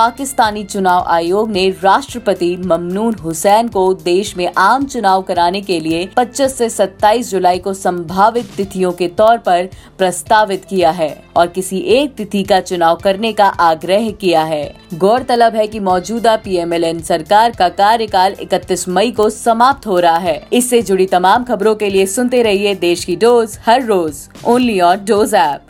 पाकिस्तानी चुनाव आयोग ने राष्ट्रपति ममनून हुसैन को देश में आम चुनाव कराने के लिए 25 से 27 जुलाई को संभावित तिथियों के तौर पर प्रस्तावित किया है और किसी एक तिथि का चुनाव करने का आग्रह किया है। गौरतलब है कि मौजूदा पीएमएलएन सरकार का कार्यकाल 31 मई को समाप्त हो रहा है। इससे जुड़ी तमाम खबरों के लिए सुनते रहिए देश की डोज हर रोज ओनली ऑन डोज ऐप।